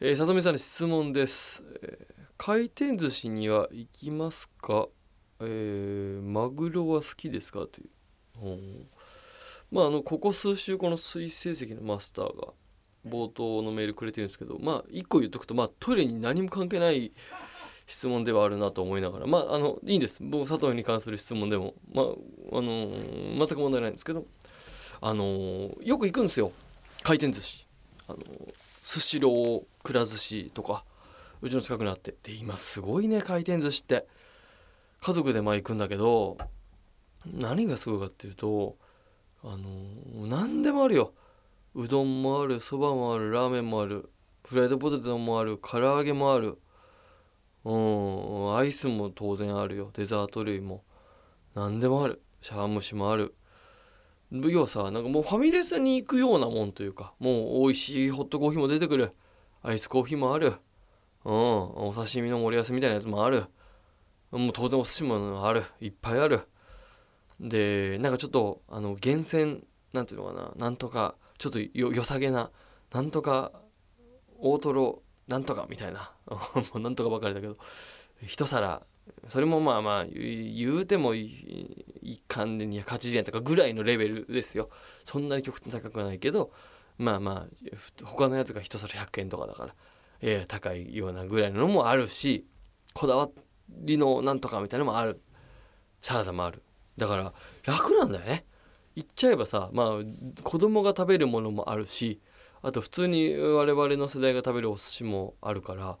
えー、里見さんに質問です、えー回転寿司には行きますか、えーマグロは好きですか？という、まああのここ数週この水成績のマスターが冒頭のメールくれてるんですけどまあ一個言っとくとまあトイレに何も関係ない質問ではあるなと思いながらまああのいいんです。僕佐藤に関する質問でもまああのー全く問題ないんですけどあのーよく行くんですよ。回転寿司。あのースシローくら寿司とかうちの近くにあって。で今すごいね回転寿司って。家族でまあ行くんだけど何がすごいかっていうとあの何でもあるよ。うどんもあるそばもあるラーメンもあるフライドポテトもある唐揚げもある。うんアイスも当然あるよ。デザート類も。何でもある。シャワムシもある。要はさなんかもうファミレスに行くようなもんというかもう美味しいホットコーヒーも出てくる。アイスコーヒーもある。うんお刺身の盛り合わせみたいなやつもある。もう当然お寿司もある。いっぱいある。でなんかちょっとあの厳選なんていうのかな。なんとかちょっとよ良さげななんとか大トロなんとかみたいな。もうなんとかばかりだけど。一皿それもまあまあ言うてもい一貫で280円とかぐらいのレベルですよ。そんなに極端高くないけどまあまあ他のやつが一皿100円とかだからええ高いようなぐらいのもあるしこだわりのなんとかみたいなのもある。サラダもある。だから楽なんだよね。言っちゃえばさまあ子供が食べるものもあるしあと普通に我々の世代が食べるお寿司もあるから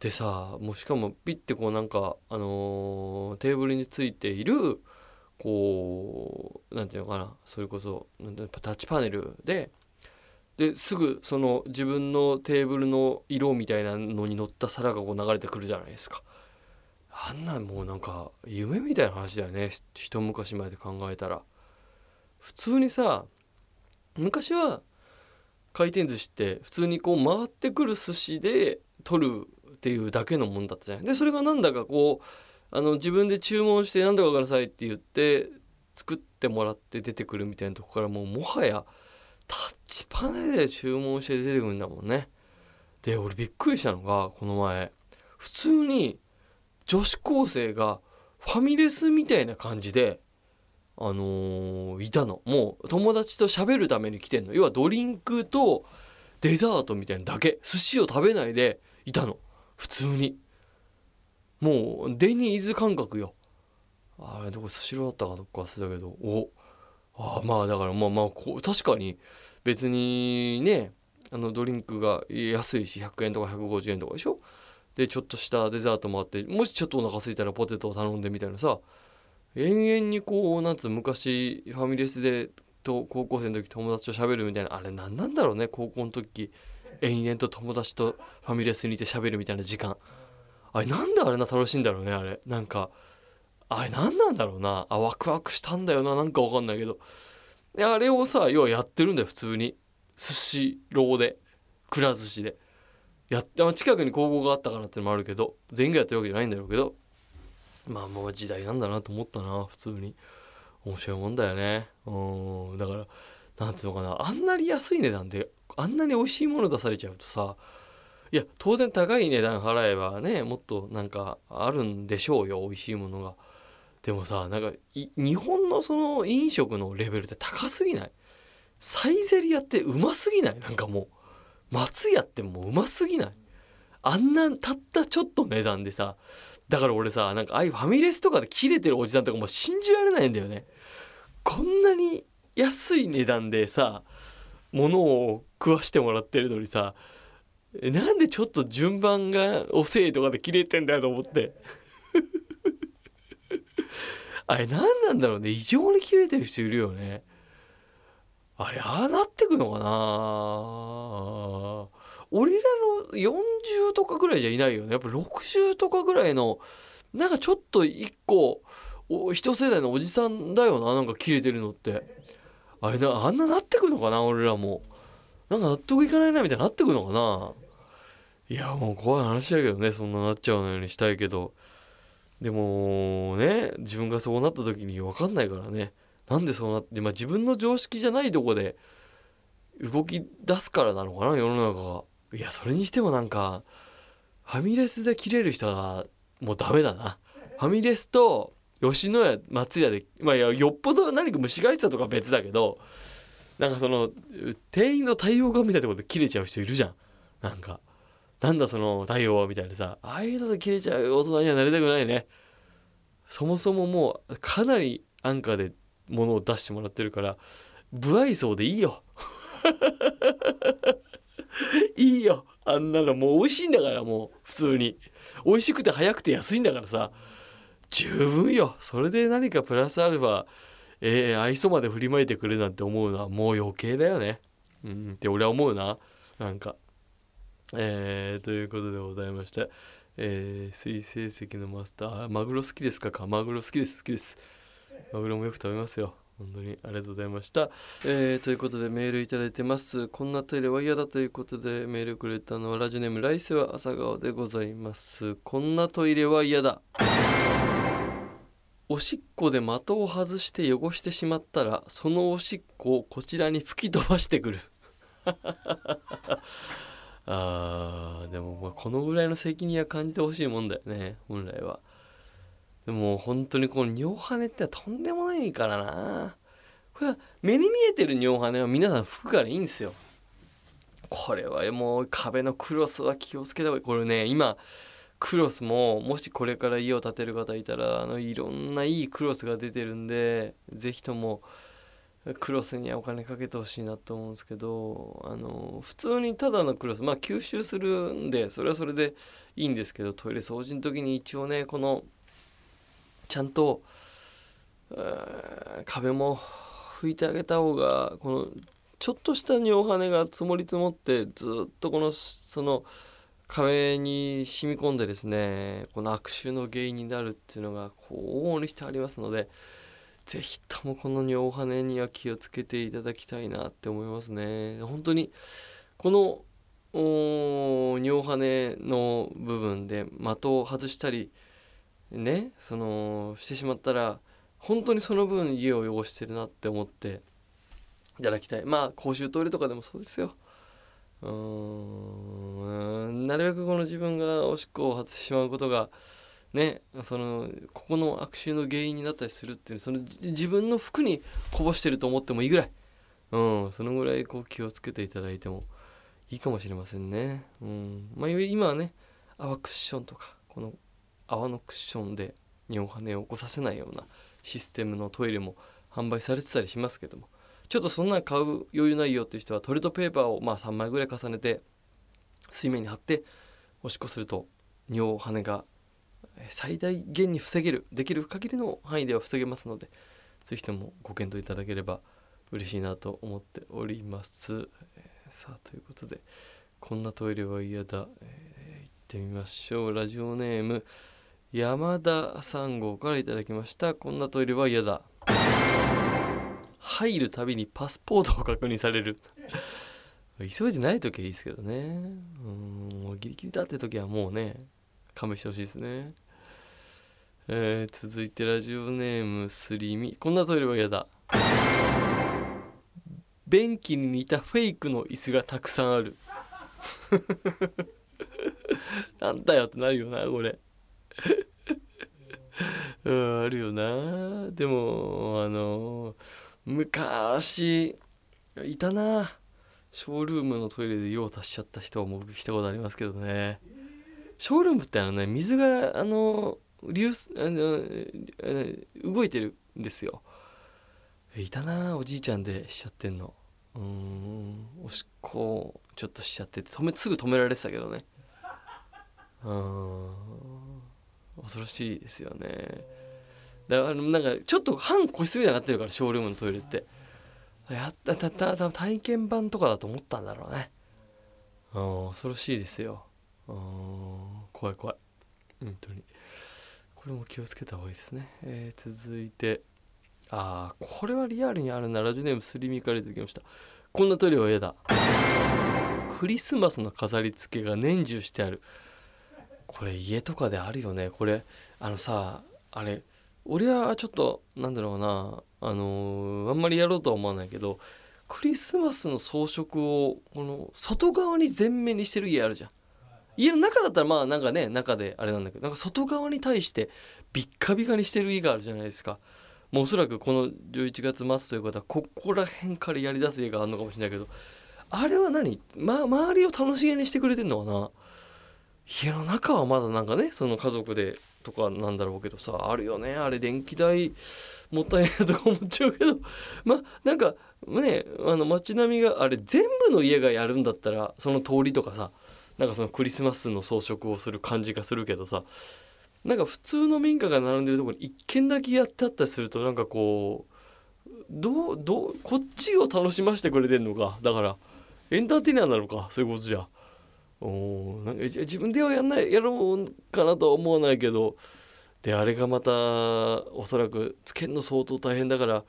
でさもうしかもピッてこうなんかあのーテーブルについているこうなんていうのかなそれこそなんてタッチパネルでですぐその自分のテーブルの色みたいなのに乗った皿がこう流れてくるじゃないですか。あんなんもうなんか夢みたいな話だよね。一昔前で考えたら。普通にさ昔は回転寿司って普通にこう回ってくる寿司で取るっていうだけのもんだったじゃないでそれがなんだかこうあの自分で注文して何とかくださいって言って作ってもらって出てくるみたいなとこからもうもはやタッチパネルで注文して出てくるんだもんね。で俺びっくりしたのがこの前普通に女子高生がファミレスみたいな感じであのーいたの。もう友達と喋るために来てんの。要はドリンクとデザートみたいなだけ。寿司を食べないでいたの。普通に。もうデニーズ感覚よ。あれどこスシローだったかどっか忘れたけど。おあまあだからまあまあこう確かに別にねあのドリンクが安いし100円とか150円とかでしょ？でちょっとしたデザートもあってもしちょっとお腹空いたらポテトを頼んでみたいなさ。延々にこうなんつう昔ファミレスでと高校生の時友達と喋るみたいなあれ何なんだろうね高校の時。延々と友達とファミレスにいて喋るみたいな時間。あれなんであれな楽しいんだろうねあれ。なんかあれ何なんだろうな。あワクワクしたんだよななんかわかんないけど。あれをさ要はやってるんだよ普通に。寿司ローで。くら寿司で。やって、まあ、近くに高校があったからってのもあるけど。全員がやってるわけじゃないんだろうけど。まあもう時代なんだなと思ったな普通に。面白いもんだよね。うん。だからなんていうのかなあんなに安い値段であんなに美味しいもの出されちゃうとさいや当然高い値段払えばねもっとなんかあるんでしょうよ美味しいものが。でもさなんか日本のその飲食のレベルって高すぎない？サイゼリヤってうますぎない？なんかもう松屋ってもううますぎない？あんなたったちょっと値段でさだから俺さなんかああいうファミレスとかで切れてるおじさんとかもう信じられないんだよね。こんなに安い値段でさ物を食わしてもらってるのにさなんでちょっと順番が遅いとかで切れてんだよと思って。あれ何なんだろうね。異常に切れてる人いるよね。あれああなってくのかな。俺らの40とかぐらいじゃいないよね。やっぱ60とかぐらいのなんかちょっと一個一世代のおじさんだよな。なんか切れてるのって。あれなあんななってくのかな俺らも。なんか納得いかないなみたいになってくのかな。いやもう怖い話だけどねそんななっちゃうのようにしたいけど。でもね自分がそうなった時に分かんないからね。なんでそうなって、まあ、自分の常識じゃないとこで動き出すからなのかな世の中がいやそれにしてもなんかファミレスで切れる人はもうダメだな。ファミレスと吉野家松屋でまあいやよっぽど何か虫がいてたとか別だけどなんかその店員の対応がみたいなころで切れちゃう人いるじゃん。なんか。なんだその対応はみたいなさ。ああいうので切れちゃう大人にはなりたくないね。そもそももうかなり安価で物を出してもらってるから不愛想でいいよ。いいよ。あんなの。もう美味しいんだからもう普通に。美味しくて早くて安いんだからさ。十分よ。それで何かプラスアルファえー、愛想まで振りまいてくれなんて思うのはもう余計だよね。うん。って俺は思うな。なんか。えー、ということでございまして。えー、水成績のマスター。マグロ好きですか？か。マグロ好きです。好きです。マグロもよく食べますよ。本当に。ありがとうございました。えー、ということでメールいただいてます。こんなトイレは嫌だということでメールくれたのはラジオネーム来世は朝顔でございます。こんなトイレは嫌だ。おしっこで的を外して汚してしまったらそのおしっこをこちらに吹き飛ばしてくる。あーでもまあこのぐらいの責任は感じてほしいもんだよね本来は。でも本当にこの尿跳ねってとんでもないからなこれは目に見えてる尿跳ねは皆さん拭くからいいんですよこれはもう壁のクロスは気をつけた方がいいこれね今クロスももしこれから家を建てる方いたらあのいろんないいクロスが出てるんで是非ともクロスにはお金かけてほしいなと思うんですけどあの普通にただのクロスまあ吸収するんでそれはそれでいいんですけどトイレ掃除の時に一応ねこのちゃんと壁も拭いてあげた方がこのちょっとした尿跳ねが積もり積もってずっとこのその壁に染み込んでですねこの悪臭の原因になるっていうのがこう往々にしてありますので是非ともこの尿跳ねには気をつけていただきたいなって思いますね。本当にこの尿跳ねの部分で的を外したりねそのしてしまったら本当にその分家を汚してるなって思っていただきたいまあ公衆トイレとかでもそうですようん。なるべくこの自分がおしっこを外してしまうことがねそのここの悪臭の原因になったりするっていうその自分の服にこぼしてると思ってもいいぐらい、うん、そのぐらいこう気をつけていただいてもいいかもしれませんね。うん。まあ、今はね泡クッションとかこの泡のクッションで尿跳ねを起こさせないようなシステムのトイレも販売されてたりしますけども。ちょっとそんなん買う余裕ないよっていう人はトイレットペーパーをまあ3枚ぐらい重ねて水面に貼っておしっこすると尿跳ねが最大限に防げるできる限りの範囲では防げますので是非ともご検討いただければ嬉しいなと思っております。さあということでこんなトイレは嫌だ、えー、行ってみましょう。ラジオネーム山田3号からいただきました。こんなトイレは嫌だ。入るたびにパスポートを確認される。急いでない時はいいですけどね。うんギリギリだって時はもうね勘弁してほしいですね。えー、続いてラジオネームすりみこんなトイレは嫌だ。便器に似たフェイクの椅子がたくさんある。なんだよってなるよなこれ。うん、あるよな。でもあの昔いたな。ショールームのトイレで用を足しちゃった人を目撃したことありますけどね。ショールームってあのね水があの流あの動いてるんですよ。いたなおじいちゃんでしちゃってんの。うんおしっこちょっとしちゃってて止めすぐ止められてたけどね。うん恐ろしいですよね。だからなんかちょっと半個室みたいになってるからショールームのトイレって。やったたたた体験版とかだと思ったんだろうねうん恐ろしいですようん怖い怖い本当にこれも気をつけた方がいいですね、えー、続いてああこれはリアルにあるなラジオネームスリミからいただきましたこんなトイレは嫌だクリスマスの飾り付けが年中してあるこれ家とかであるよねこれあのさあれ俺はちょっとなんだろうなあのー、あんまりやろうとは思わないけどクリスマスの装飾をこの外側に全面にしてる家あるじゃん。家の中だったらまあなんかね中であれなんだけどなんか外側に対してビッカビカにしてる家があるじゃないですか。もうおそらくこの11月末ということはここら辺からやりだす家があるのかもしれないけどあれは何、ま、周りを楽しげにしてくれてんのかな？家の中はまだなんかねその家族でとかなんだろうけどさあるよね。あれ電気代もったいないとか思っちゃうけど。まあなんかねあの街並みがあれ全部の家がやるんだったらその通りとかさなんかそのクリスマスの装飾をする感じがするけどさなんか普通の民家が並んでるとこに一軒だけやってあったりするとなんかこうどうどうこっちを楽しませてくれてんのか。だからエンターテイナーなのか。そういうことじゃ。おなんか自分ではやんないやろうかなとは思わないけどであれがまたおそらくつけんの相当大変だから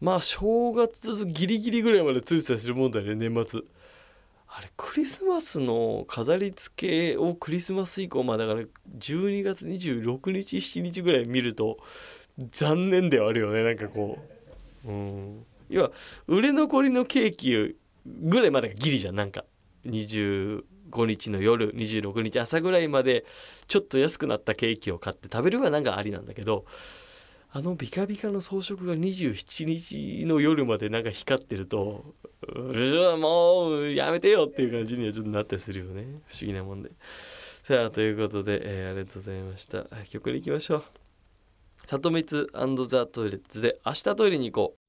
まあ正月ギリギリぐらいまでついてたりするもんだよね年末。あれクリスマスの飾り付けをクリスマス以降まあだから12月26日7日ぐらい見ると残念ではあるよねなんかこう。うん。要は売れ残りのケーキぐらいまでがギリじゃんなんか。25日の夜26日朝ぐらいまでちょっと安くなったケーキを買って食べるはなんかありなんだけどあのビカビカの装飾が27日の夜までなんか光ってるとうもうやめてよっていう感じにはちょっとなったりするよね。不思議なもんで。さあということで、えー、ありがとうございました。曲に行きましょう。里光ザ・トイレッツで明日トイレに行こう。